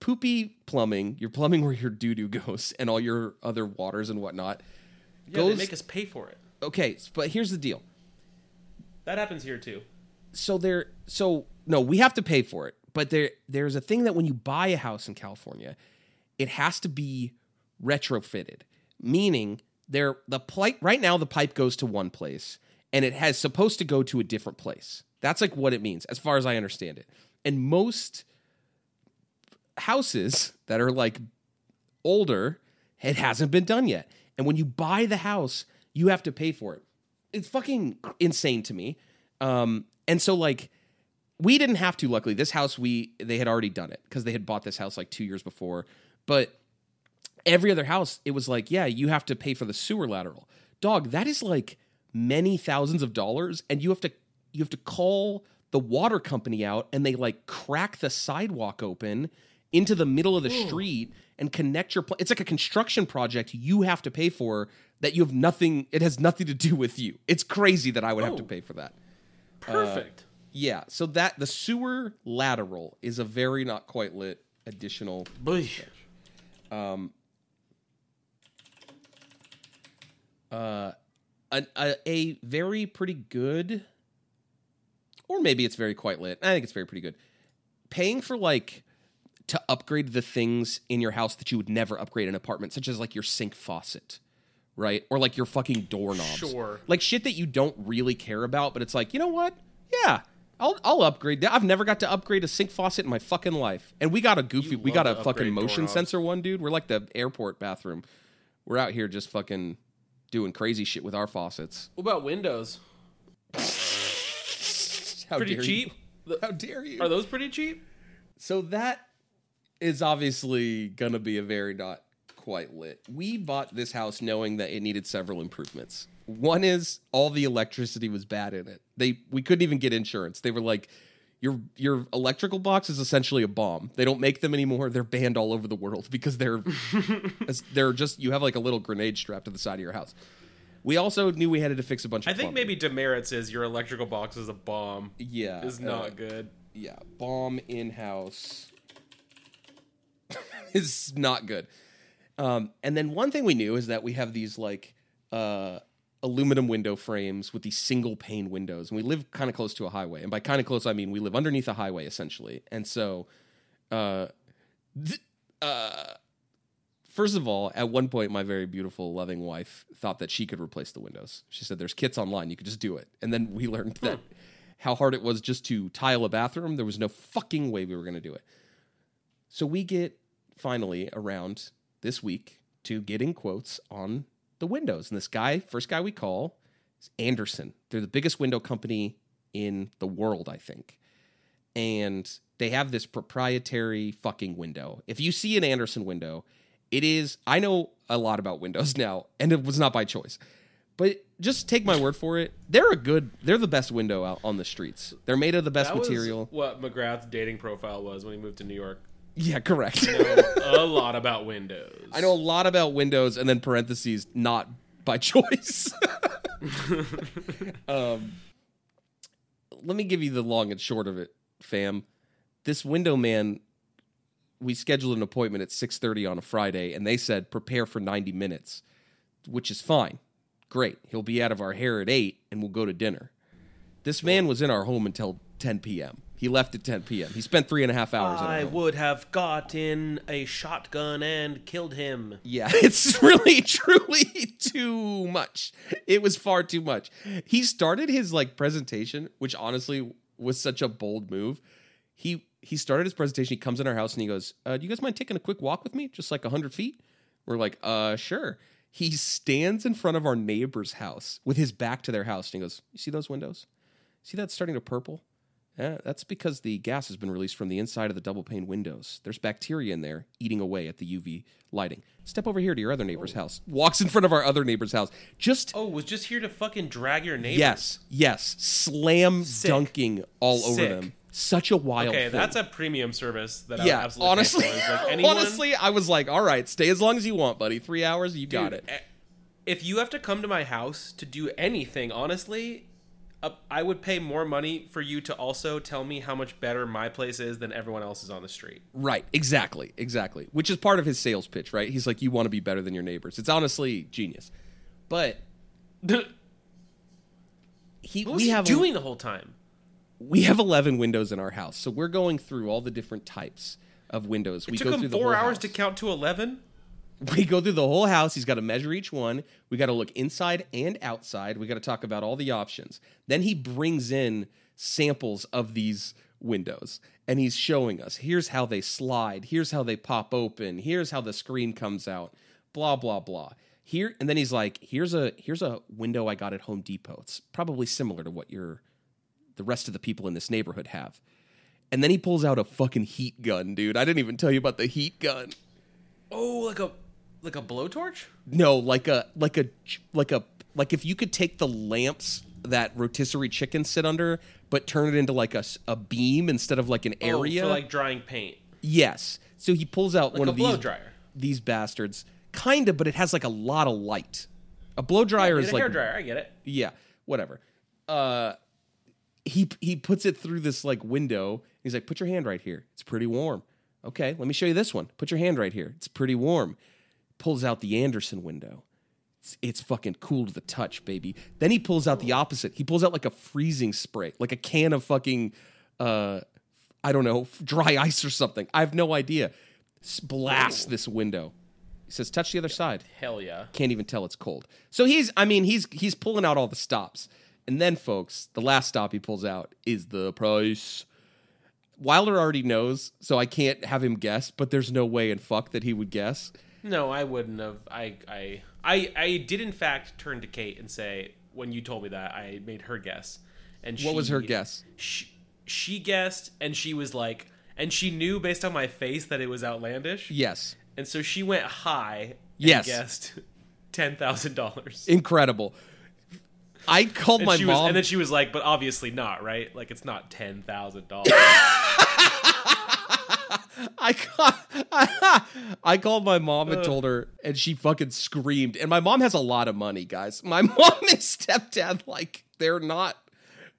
poopy plumbing, your plumbing where your doo doo goes, and all your other waters and whatnot. Yeah, goes they make us pay for it. okay, but here's the deal. That happens here too. So there, so no, we have to pay for it. But there, there's a thing that when you buy a house in California, it has to be retrofitted, meaning there the pipe right now the pipe goes to one place and it has supposed to go to a different place. That's like what it means, as far as I understand it. And most houses that are like older, it hasn't been done yet. And when you buy the house, you have to pay for it. It's fucking insane to me. Um, and so like we didn't have to luckily this house we they had already done it because they had bought this house like two years before but every other house it was like yeah you have to pay for the sewer lateral. Dog that is like many thousands of dollars and you have to you have to call the water company out and they like crack the sidewalk open into the middle of the street and connect your pl- it's like a construction project you have to pay for that you have nothing it has nothing to do with you. It's crazy that i would have to pay for that. Uh, Perfect. yeah, so that the sewer lateral is a very not quite lit additional. Um, uh, Boy. A, a, a very pretty good, or maybe it's very quite lit. I think it's very pretty good. Paying for like to upgrade the things in your house that you would never upgrade in an apartment, such as like your sink faucet, right? Or like your fucking doorknobs. Sure. Like shit that you don't really care about, but it's like, you know what? Yeah. I'll, I'll upgrade that. I've never got to upgrade a sink faucet in my fucking life. And we got a goofy, You we love got a to fucking upgrade motion doorknobs. sensor one, dude. We're like the airport bathroom. We're out here just fucking doing crazy shit with our faucets. What about windows? How Pretty dare cheap. How dare you? Are those pretty cheap? So that is obviously gonna be a very not quite lit. We bought this house knowing that it needed several improvements. One is all the electricity was bad in it. They we couldn't even get insurance. They were like, your your electrical box is essentially a bomb. They don't make them anymore. They're banned all over the world because they're they're just you have like a little grenade strapped to the side of your house. We also knew we had to fix a bunch of. I think plumbing. maybe demerits is your electrical box is a bomb. yeah Is uh, not good. yeah, bomb in house is not good. Um, and then one thing we knew is that we have these like uh, aluminum window frames with these single pane windows. And we live kind of close to a highway. And by kind of close, I mean we live underneath a highway essentially. And so, uh, th- uh, first of all, at one point, my very beautiful, loving wife thought that she could replace the windows. She said, "There's kits online; you could just do it." And then we learned that how hard it was just to tile a bathroom. There was no fucking way we were going to do it. So we get finally around this week to getting quotes on the windows. And this guy, first guy we call, is Andersen. They're the biggest window company in the world, I think. And they have this proprietary fucking window. If you see an Andersen window, it is, I know a lot about windows now, and it was not by choice. But just take my word for it. They're a good, they're the best window out on the streets. They're made of the best That material. what McGrath's dating profile was when he moved to New York. Yeah, correct. a lot about Windows. I know a lot about Windows, and then parentheses, not by choice. um, let me give you the long and short of it, fam. This window man, we scheduled an appointment at six thirty on a Friday, and they said prepare for ninety minutes, which is fine. Great, he'll be out of our hair at eight, and we'll go to dinner. This man was in our home until ten p.m. He left at ten p.m. He spent three and a half hours. I home. would have gotten a shotgun and killed him. Yeah, it's really truly too much. It was far too much. He started his like presentation, which honestly was such a bold move. He he started his presentation. He comes in our house and he goes, uh, "Do you guys mind taking a quick walk with me, just like hundred feet?" We're like, "Uh, sure." He stands in front of our neighbor's house with his back to their house and he goes, "You see those windows? See that starting to purple? Yeah, that's because the gas has been released from the inside of the double pane windows. There's bacteria in there eating away at the UV lighting. Step over here to your other neighbor's house. Walks in front of our other neighbor's house. Just Oh, was just here to fucking drag your neighbor. yes, yes, slam Sick. dunking all over them. Such a wild. Okay, thing. that's a premium service that I yeah. would absolutely Honestly. Like anyone, honestly, I was like, all right, stay as long as you want, buddy. Three hours, you got it. eh, If you have to come to my house to do anything, honestly, uh, I would pay more money for you to also tell me how much better my place is than everyone else's on the street. Right, exactly, exactly. Which is part of his sales pitch, right? He's like, you want to be better than your neighbors. It's honestly genius. But what he, was we have doing the whole time? we have 11 windows in our house so we're going through all the different types of windows we It go took him four hours house. to count to eleven. We go through the whole house. He's got to measure each one. We got to look inside and outside. We got to talk about all the options. Then he brings in samples of these windows and he's showing us here's how they slide. Here's how they pop open. Here's how the screen comes out. Blah blah blah. Here and then he's like here's a here's a window i got at home depot. It's probably similar to what your the rest of the people in this neighborhood have. And then he pulls out a fucking heat gun dude. I didn't even tell you about the heat gun. Oh, like a like a blowtorch. no, like a like a like a like if you could take the lamps that rotisserie chickens sit under, but turn it into like a, a beam instead of like an area. oh, for like drying paint, yes. So he pulls out like one a of blow these dryer. these bastards, kind of, but it has like a lot of light. A blow dryer Get is a like hair dryer. I get it. yeah, whatever. Uh, he he puts it through this like window. He's like, "Put your hand right here. It's pretty warm." Okay, let me show you this one. Put your hand right here. It's pretty warm. Pulls out the Andersen window. It's, it's fucking cool to the touch, baby. Then he pulls out the opposite. He pulls out like a freezing spray, like a can of fucking, uh, I don't know, dry ice or something. I have no idea. Blasts this window. He says, "Touch the other side." Hell yeah. can't even tell it's cold. So he's, I mean, he's he's pulling out all the stops, and then, folks, the last stop he pulls out is the price. Wilder already knows, so I can't have him guess. But there's no way in fuck that he would guess. No, I wouldn't have. I, I, I, I did in fact turn to Kate and say, when you told me that, I made her guess. And What was her guess? She, she guessed, and she was like, and she knew based on my face that it was outlandish, Yes, and so she went high. And Yes. guessed ten thousand dollars. incredible. I called And my she was, mom. and then she was like, "But obviously not, right? Like it's not ten thousand dollars." I I called my mom and told her, and she fucking screamed. And my mom has a lot of money, guys. My mom and stepdad, like, they're not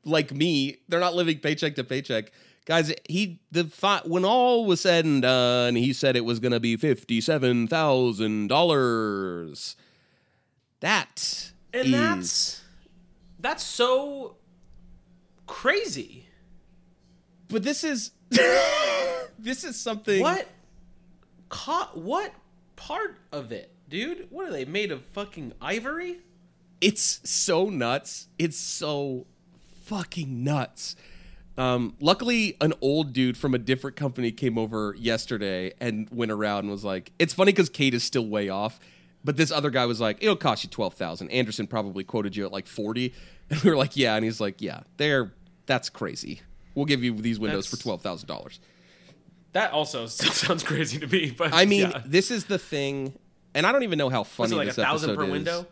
like me. They're not living paycheck to paycheck. Guys, he the fi- when all was said and done, he said it was going to be fifty seven thousand dollars. That And is that's that's so crazy. but this is this is something What? Co- what part of it, dude? What are they made of? Fucking ivory? it's so nuts. It's so fucking nuts. Um, luckily, an old dude from a different company came over yesterday and went around and was like, "It's funny because Kate is still way off." But this other guy was like, "It'll cost you twelve thousand. Andersen probably quoted you at like forty, and we were like, "Yeah," and he's like, "Yeah, they're that's crazy. We'll give you these windows That's- for twelve thousand dollars." That also still sounds crazy to me. But I mean, yeah. this is the thing, and I don't even know how funny it like a this thousand episode per is. window?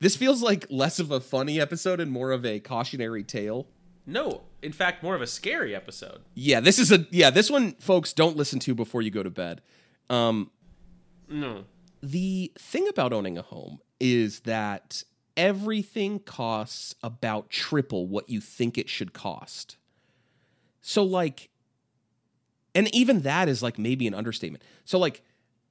This feels like less of a funny episode and more of a cautionary tale. No, in fact, more of a scary episode. Yeah, this is a yeah. This one, folks, don't listen to before you go to bed. Um, No, the thing about owning a home is that everything costs about triple what you think it should cost. So, like, and even that is like maybe an understatement. So, like,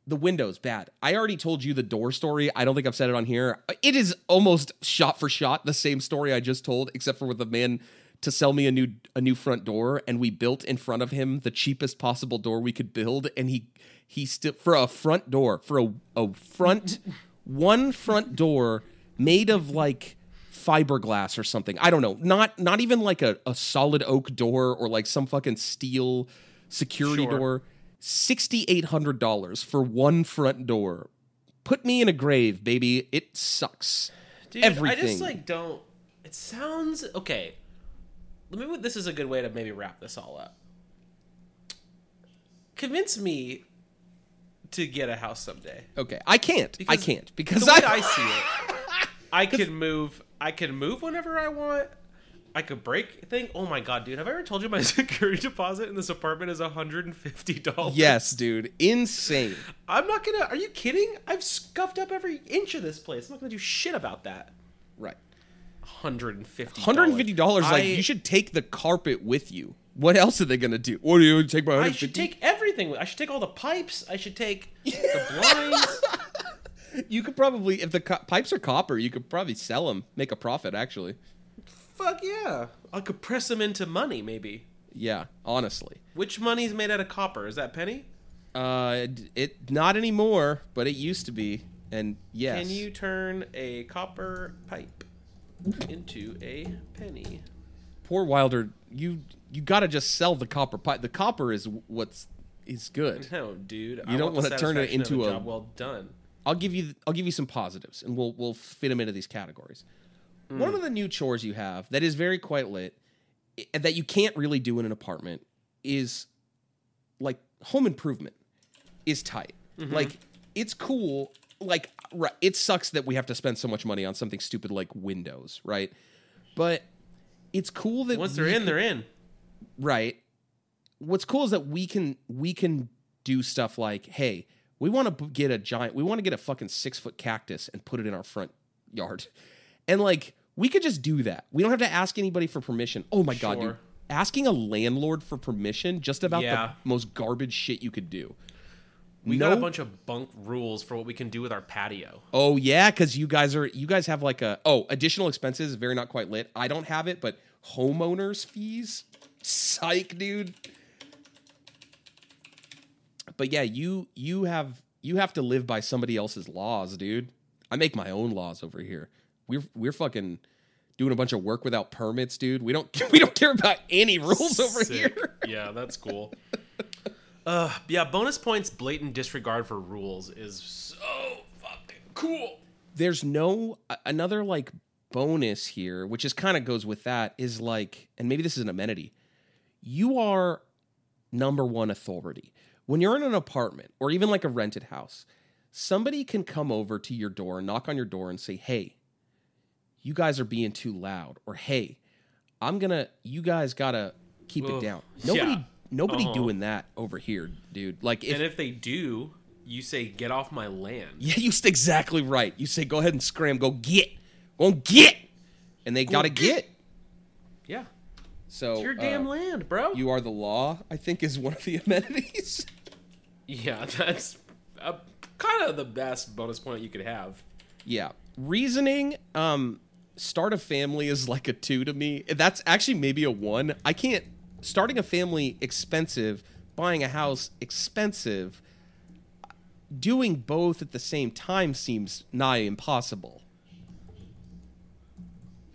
the windows bad. I already told you the door story. I don't think I've said it on here. It is almost shot for shot the same story I just told, except for with the man to sell me a new a new front door, and we built in front of him the cheapest possible door we could build, and he he still for a front door for a a front one front door made of like fiberglass or something. I don't know. Not not even like a, a solid oak door or like some fucking steel security Sure. door. Sixty eight hundred dollars for one front door. Put me in a grave, baby. It sucks. dude, I just like don't. It sounds okay. Let me. This is a good way to maybe wrap this all up. Convince me to get a house someday. Okay, I can't. I can't because the way I, I see it, I can move. I can move whenever I want. I could break thing. Oh my god, dude! Have I ever told you my security deposit in this apartment is hundred and fifty dollars? yes, dude, insane. I'm not gonna. Are you kidding? I've scuffed up every inch of this place. I'm not gonna do shit about that. Right. Hundred and fifty. Hundred and fifty dollars. Like you should take the carpet with you. What else are they gonna do? What do you take my I should take everything. I should take all the pipes. I should take the blinds. You could probably, if the co- pipes are copper, you could probably sell them, make a profit. Actually, Fuck yeah! I could press them into money, maybe. yeah. Honestly, Which money is made out of copper? Is that penny? uh, it, it not anymore, but it used to be. And yes, Can you turn a copper pipe into a penny? poor Wilder, you you got to just sell the copper pipe. The copper is what's is good. No, dude. You don't want wanna turn it into a- job well done. I'll give you I'll give you some positives, and we'll we'll fit them into these categories. One of mm. the new chores you have that is very quite lit, that you can't really do in an apartment, is like home improvement is tight. Mm-hmm. Like it's cool. Like right, it sucks that we have to spend so much money on something stupid like windows, right? But it's cool that Once they're in, can- they're in. right what's cool is that we can we can do stuff like hey we want to get a giant we want to get a fucking six foot cactus and put it in our front yard and like we could just do that. We don't have to ask anybody for permission. Oh my god dude. Asking a landlord for permission just about Yeah. the most garbage shit you could do. We no got a bunch of bunk rules for what we can do with our patio. oh yeah because you guys are you guys have like a oh additional expenses very not quite lit. I don't have it but homeowners fees? Psych dude. But yeah you you have you have to live by somebody else's laws dude. I make my own laws over here. We're we're fucking doing a bunch of work without permits dude. We don't we don't care about any rules over here. Yeah, that's cool. uh, yeah, bonus points blatant disregard for rules is so fucking cool. there's no another like bonus here which is kind of goes with that is like and maybe this is an amenity. You are number one authority. When you're in an apartment or even like a rented house somebody can come over to your door knock on your door and say hey you guys are being too loud or hey i'm gonna you guys gotta keep Ugh, it down nobody yeah. nobody Uh-huh. doing that over here dude like if and if they do, you say, "Get off my land." Yeah, you exactly right. You say, go ahead and scram, go get, go get, and they gotta get. get. Yeah, So it's your uh, damn land, bro. You are the law. I think is one of the amenities. yeah, that's uh, kind of the best bonus point you could have. Yeah. Reasoning, um, start a family is like a two to me. That's actually maybe a one. I can't starting a family expensive, buying a house expensive. Doing both at the same time seems nigh impossible.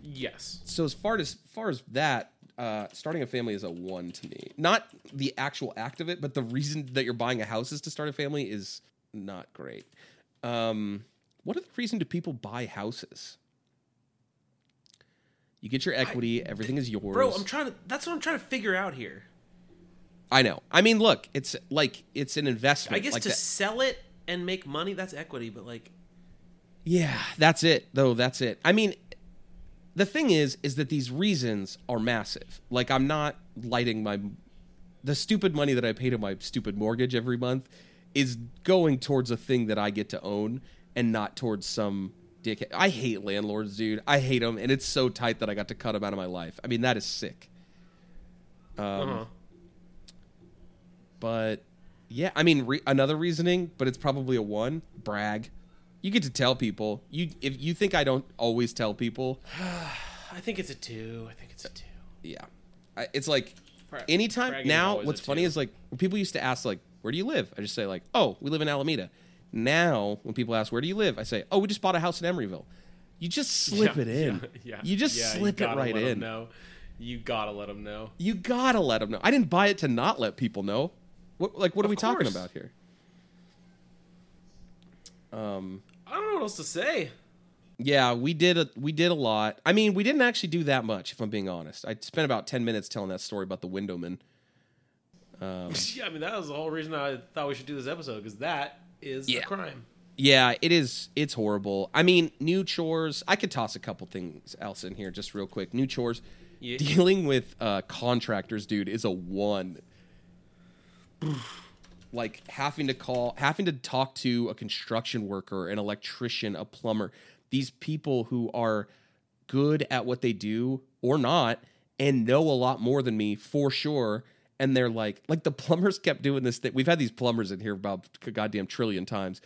Yes. So as far as far as that, uh, starting a family is a one to me. Not the actual act of it, but the reason that you're buying a house is to start a family is not great. Um, what other reason do people buy houses? You get your equity, everything is yours. Bro, I'm trying to that's what I'm trying to figure out here. I know. I mean, look, it's like it's an investment. I guess like to that- sell it and make money, that's equity, but like Yeah, that's it. Though that's it. I mean, the thing is, is that these reasons are massive. Like I'm not lighting my the stupid money that I pay to my stupid mortgage every month is going towards a thing that I get to own and not towards some dick. I hate landlords, dude. I hate them, and it's so tight that I got to cut them out of my life. I mean, that is sick. Um, uh-huh. But yeah, I mean re- another reasoning, but it's probably a one. Brag. You get to tell people. You if you think I don't always tell people, I think it's a two. I think it's a two. yeah, I, it's like anytime bragging now. What's funny two. is like when people used to ask like, "Where do you live?" I just say like, "Oh, we live in Alameda." Now when people ask, "Where do you live?" I say, "Oh, we just bought a house in Emeryville." You just slip Yeah, it in. Yeah, yeah, you just yeah, slip it right in. know. You gotta let them know. You gotta let them know. I didn't buy it to not let people know. What like what are Of we talking about here? Um. I don't know what else to say. Yeah, we did a we did a lot. I mean, we didn't actually do that much, if I'm being honest. I spent about ten minutes telling that story about the windowman. Um, yeah, I mean that was the whole reason I thought we should do this episode because that is Yeah. a crime. yeah, it is. It's horrible. I mean, new chores. I could toss a couple things else in here just real quick. New chores. Yeah. Dealing with uh, contractors, dude, is a one. like having to call, having to talk to a construction worker, an electrician, a plumber. These people who are good at what they do or not and know a lot more than me for sure and they're like like the plumbers kept doing this thing we've had these plumbers in here about a goddamn trillion times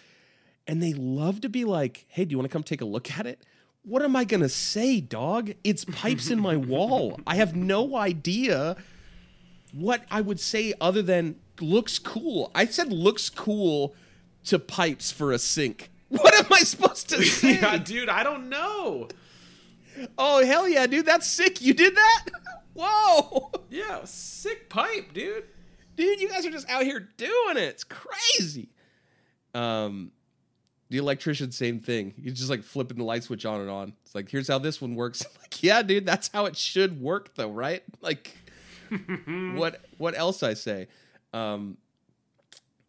and they love to be like hey do you want to come take a look at it what am i to say dog it's pipes in my wall i have no idea what i would say other than looks cool i said looks cool to pipes for a sink what am i supposed to say yeah, dude, I don't know. Oh hell yeah, dude! That's sick. You did that? Whoa, Yeah, sick pipe, dude. dude! You guys are just out here doing it. It's crazy. Um, the electrician, same thing. He's just like flipping the light switch on and on. It's like, here's how this one works. I'm like, yeah, dude, that's how it should work, though, right? Like, what what else I say? Um,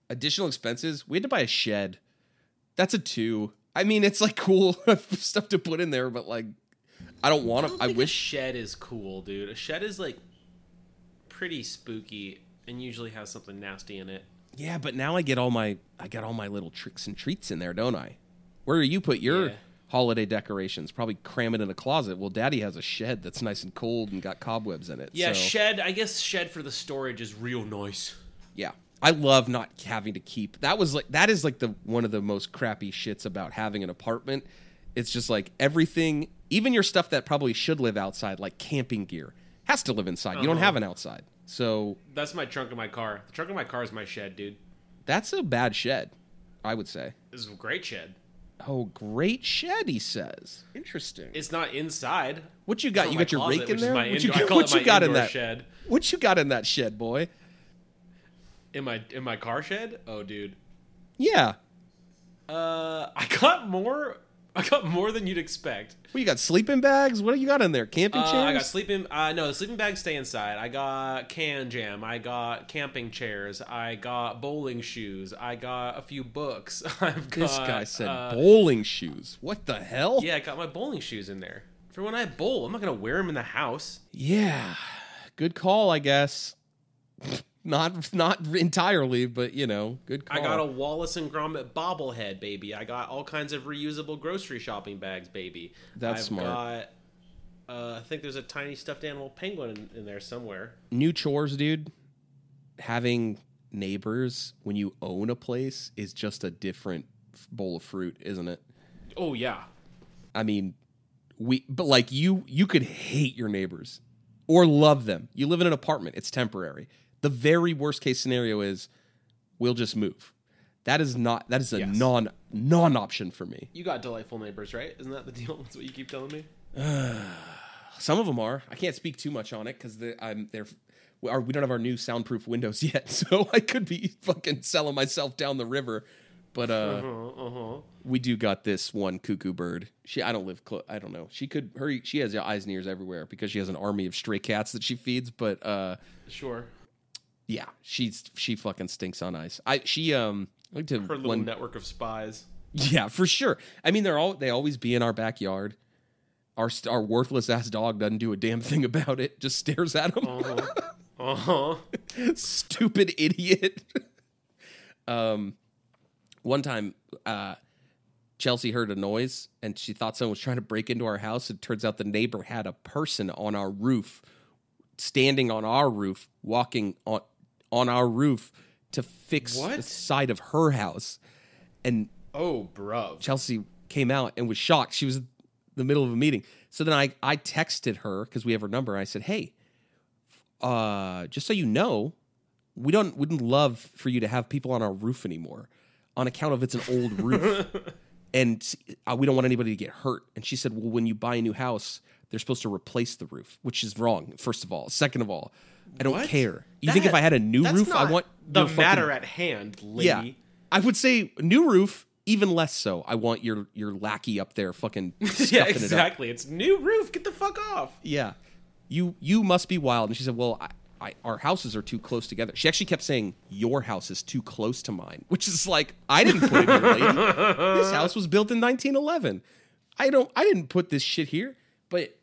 additional expenses. We had to buy a shed. That's a two. I mean, it's like cool stuff to put in there, but like, I don't want to. I think wish a shed is cool, dude. A shed is like pretty spooky and usually has something nasty in it. Yeah, but now I get all my I got all my little tricks and treats in there, don't I? Where do you put your Yeah. holiday decorations? Probably cram it in a closet. Well, Daddy has a shed that's nice and cold and got cobwebs in it. Yeah, so- shed. I guess shed for the storage is real nice. yeah. I love not having to keep. That was like that is like the one of the most crappy shits about having an apartment. It's just like everything, even your stuff that probably should live outside, like camping gear, has to live inside. You don't Uh-huh. have an outside, so That's my trunk of my car. The trunk of my car is my shed, dude. that's a bad shed. I would say. This is a great shed. Oh, great shed, he says. Interesting. It's not inside. What you got? It's You not got your closet, rake in there. my What you, indoor- I call what it you my got in that? shed. What you got in that shed, boy? In my in my car shed? Oh, dude. Yeah. Uh, I got more. I got more than you'd expect. What you got? Sleeping bags? What do you got in there? Camping Uh, chairs? I got sleeping. Uh, no, the sleeping bags stay inside. I got KanJam. I got camping chairs. I got bowling shoes. I got a few books. I've got. this guy said uh, bowling shoes. What the hell? Yeah, I got my bowling shoes in there for when I bowl. I'm not gonna wear them in the house. Yeah. Good call, I guess. not not entirely, but you know, good call. I got a Wallace and Gromit bobblehead, baby. I got all kinds of reusable grocery shopping bags, baby. That's I've smart. Got, uh, I think there's a tiny stuffed animal penguin in, in there somewhere. new chores, dude. Having neighbors when you own a place is just a different bowl of fruit, isn't it? Oh yeah. I mean, we but like you you could hate your neighbors or love them. You live in an apartment, it's temporary. The very worst case scenario is we'll just move. That is not that is a Yes. non non option for me. You got delightful neighbors, right? Isn't that the deal? That's what you keep telling me. Some of them are. I can't speak too much on it because I'm they're we, are, we don't have our new soundproof windows yet, so I could be fucking selling myself down the river. But uh, Uh-huh, uh-huh. we do got this one cuckoo bird. She I don't live close. I don't know. She could her she has eyes and ears everywhere because she has an army of stray cats that she feeds. But uh, Sure. Yeah, she's she fucking stinks on ice. I she um like to Her little when- network of spies. yeah for sure. I mean they're all they always be in our backyard. Our our worthless ass dog doesn't do a damn thing about it. Just stares at him. Uh-huh. uh-huh. stupid idiot. um, one time, uh, Chelsea heard a noise and she thought someone was trying to break into our house. It turns out the neighbor had a person on our roof, standing on our roof, walking on on our roof to fix the side of her house. And Oh, bruv. Chelsea came out and was shocked. She was in the middle of a meeting. So then I, I texted her because we have her number. And I said, Hey, uh, just so you know, we don't wouldn't love for you to have people on our roof anymore on account of it's an old roof. and uh, we don't want anybody to get hurt. And she said, Well, when you buy a new house, they're supposed to replace the roof, which is wrong, first of all. Second of all, I don't What? care. You think if That- I had a new that's roof, I not want the your fucking- matter at hand, lady. yeah, I would say new roof. Even less so. I want your your lackey up there, fucking yeah, stuffing it up. exactly. It's new roof. Get the fuck off. Yeah, you you must be wild. And she said, "Well, I, I, our houses are too close together." She actually kept saying, "Your house is too close to mine," which is like, I didn't put it here, lady. this house was built in 1911. I don't. I didn't put this shit here. But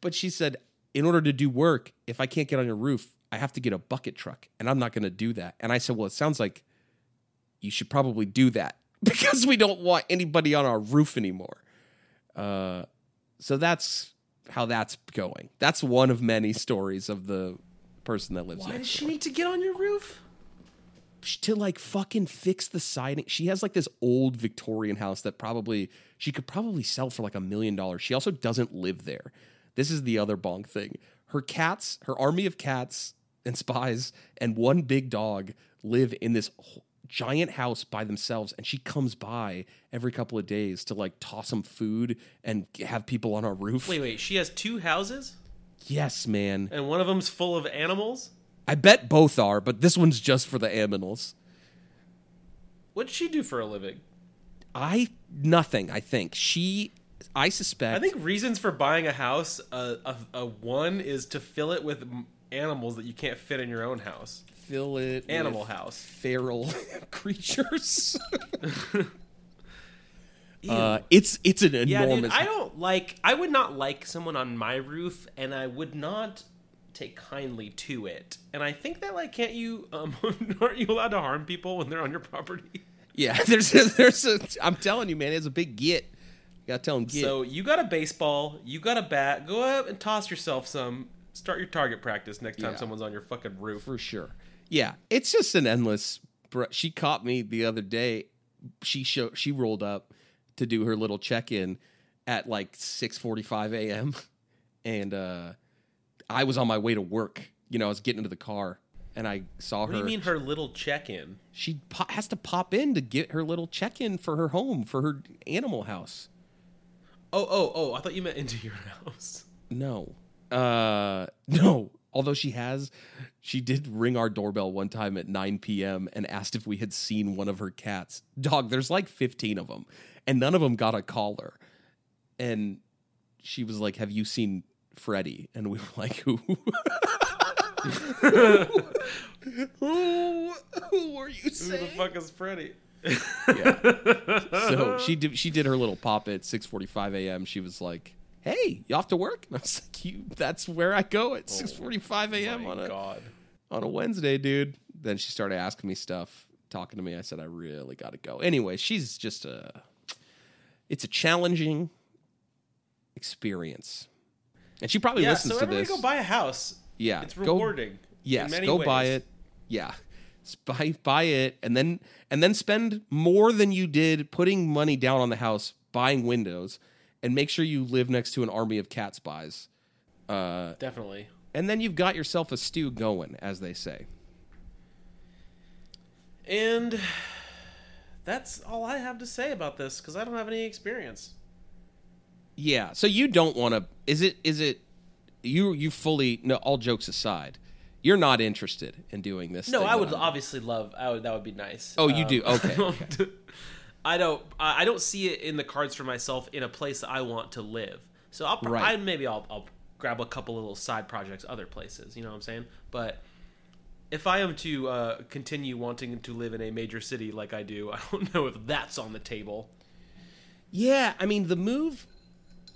but she said, in order to do work, if I can't get on your roof, I have to get a bucket truck, and I'm not going to do that. And I said, well, it sounds like you should probably do that because we don't want anybody on our roof anymore. Uh, so that's how that's going. That's one of many stories of the person that lives Why does she door. need to get on your roof? to like fucking fix the siding. She has like this old Victorian house that probably she could probably sell for like a million dollars. She also doesn't live there. This is the other bonk thing. Her cats, her army of cats and spies, and one big dog live in this giant house by themselves. And she comes by every couple of days to like toss them food and have people on our roof. Wait, wait. She has two houses, Yes, man. and one of them's full of animals. I bet both are, but this one's just for the animals. What does she do for a living? I nothing. I think she. I suspect. I think reasons for buying a house, uh, a, a one is to fill it with animals that you can't fit in your own house. fill it Animal with house. feral creatures. uh, it's it's an Yeah, enormous. dude, I don't like. I would not like someone on my roof, and I would not take kindly to it. And I think that like, can't you? Um, aren't you allowed to harm people when they're on your property? yeah, there's a, there's a. I'm telling you, man, it's a big get. You gotta tell him get. So you got a baseball, you got a bat. Go up and toss yourself some. Start your target practice next time Yeah. someone's on your fucking roof. for sure. Yeah, it's just an endless. br- She caught me the other day. She show she rolled up to do her little check in at like six forty five a.m. and uh, I was on my way to work. You know, I was getting into the car and I saw What her. do you mean her little check-in? She po- has to pop in to get her little check in for her home for her animal house. Oh, oh, oh! I thought you meant into your house. No. Uh no. Although she has she did ring our doorbell one time at 9 p.m. and asked if we had seen one of her cats. Dog, there's like 15 of them and none of them got a collar. And she was like, "Have you seen Freddy?" And we were like, "Who?" who, who were you Who the saying? fuck is Freddy? so she did she did her little pop at 6:45 a.m. She was like, "Hey, you off to work?" And I was like, "You that's where I go at 6:45 a.m. Oh on a God. on a Wednesday, dude." Then she started asking me stuff, talking to me. I said, "I really got to go." Anyway, she's just a it's a challenging experience. And she probably Yeah, listens so to this. go buy a house. yeah, It's go- rewarding. Yes, in many go buy it. Yeah. Buy buy it and then and then spend more than you did putting money down on the house buying windows, and make sure you live next to an army of cat spies. Uh, Definitely. and then you've got yourself a stew going, as they say. And that's all I have to say about this because I don't have any experience. Yeah. So you don't want to? Is it? Is it? You you fully no. All jokes aside, you're not interested in doing this. No, I would obviously love. I would. That would be nice. Oh, you Um, do? Okay, okay. I don't. I don't see it in the cards for myself in a place that I want to live. So I'll. Right. I, maybe I'll. I'll grab a couple little side projects other places. You know what I'm saying? But if I am to uh, continue wanting to live in a major city like I do, I don't know if that's on the table. Yeah. I mean, the move.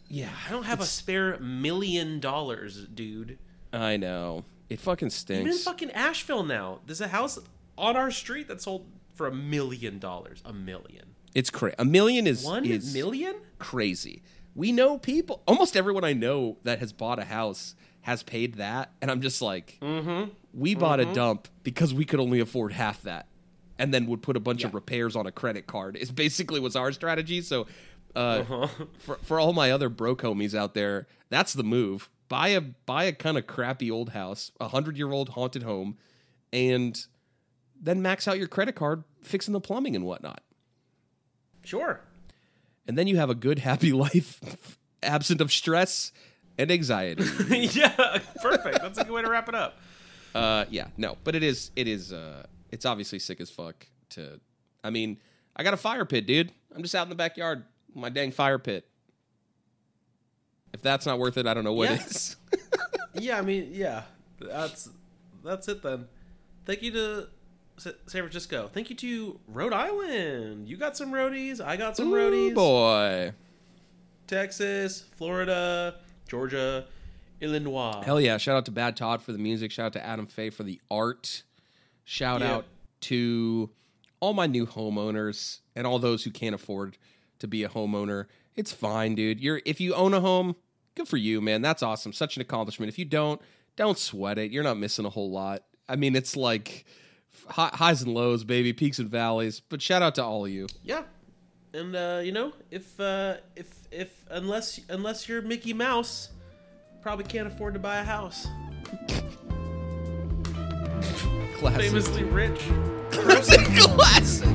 Yeah. I don't have a spare million dollars, dude. I know. It fucking stinks. Even in fucking Asheville now, there's a house on our street that sold for a million dollars. A million. It's crazy. A million is One is million? crazy. We know people. Almost everyone I know that has bought a house has paid that, and I'm just like, Mm-hmm. we bought a dump because we could only afford half that, and then would put a bunch of repairs on a credit card. Is basically was our strategy. So, uh, Uh-huh. for for all my other broke homies out there, that's the move. Buy a buy a kind of crappy old house, a hundred year old haunted home, and then max out your credit card fixing the plumbing and whatnot. Sure. And then you have a good, happy life, absent of stress and anxiety. yeah, perfect. That's a good way to wrap it up. uh, yeah, no, but it is, it is, uh, it's obviously sick as fuck. To, I mean, I got a fire pit, dude. I'm just out in the backyard, my dang fire pit. If that's not worth it, I don't know what Yeah. is. Yeah, I mean, yeah, that's that's it then. Thank you to San Francisco. Thank you to Rhode Island. You got some roadies. I got some Ooh, roadies. boy. Texas, Florida, Georgia, Illinois. Hell yeah! Shout out to Bad Todd for the music. Shout out to Adam Fay for the art. Shout Yeah. out to all my new homeowners and all those who can't afford to be a homeowner. It's fine, dude. You're if you own a home, good for you, man. That's awesome. Such an accomplishment. If you don't, don't sweat it. You're not missing a whole lot. I mean, it's like highs and lows, baby, peaks and valleys. But shout out to all of you. Yeah, and uh, you know, if uh, if if unless unless you're Mickey Mouse, probably can't afford to buy a house. Classic. Famously rich. Classic.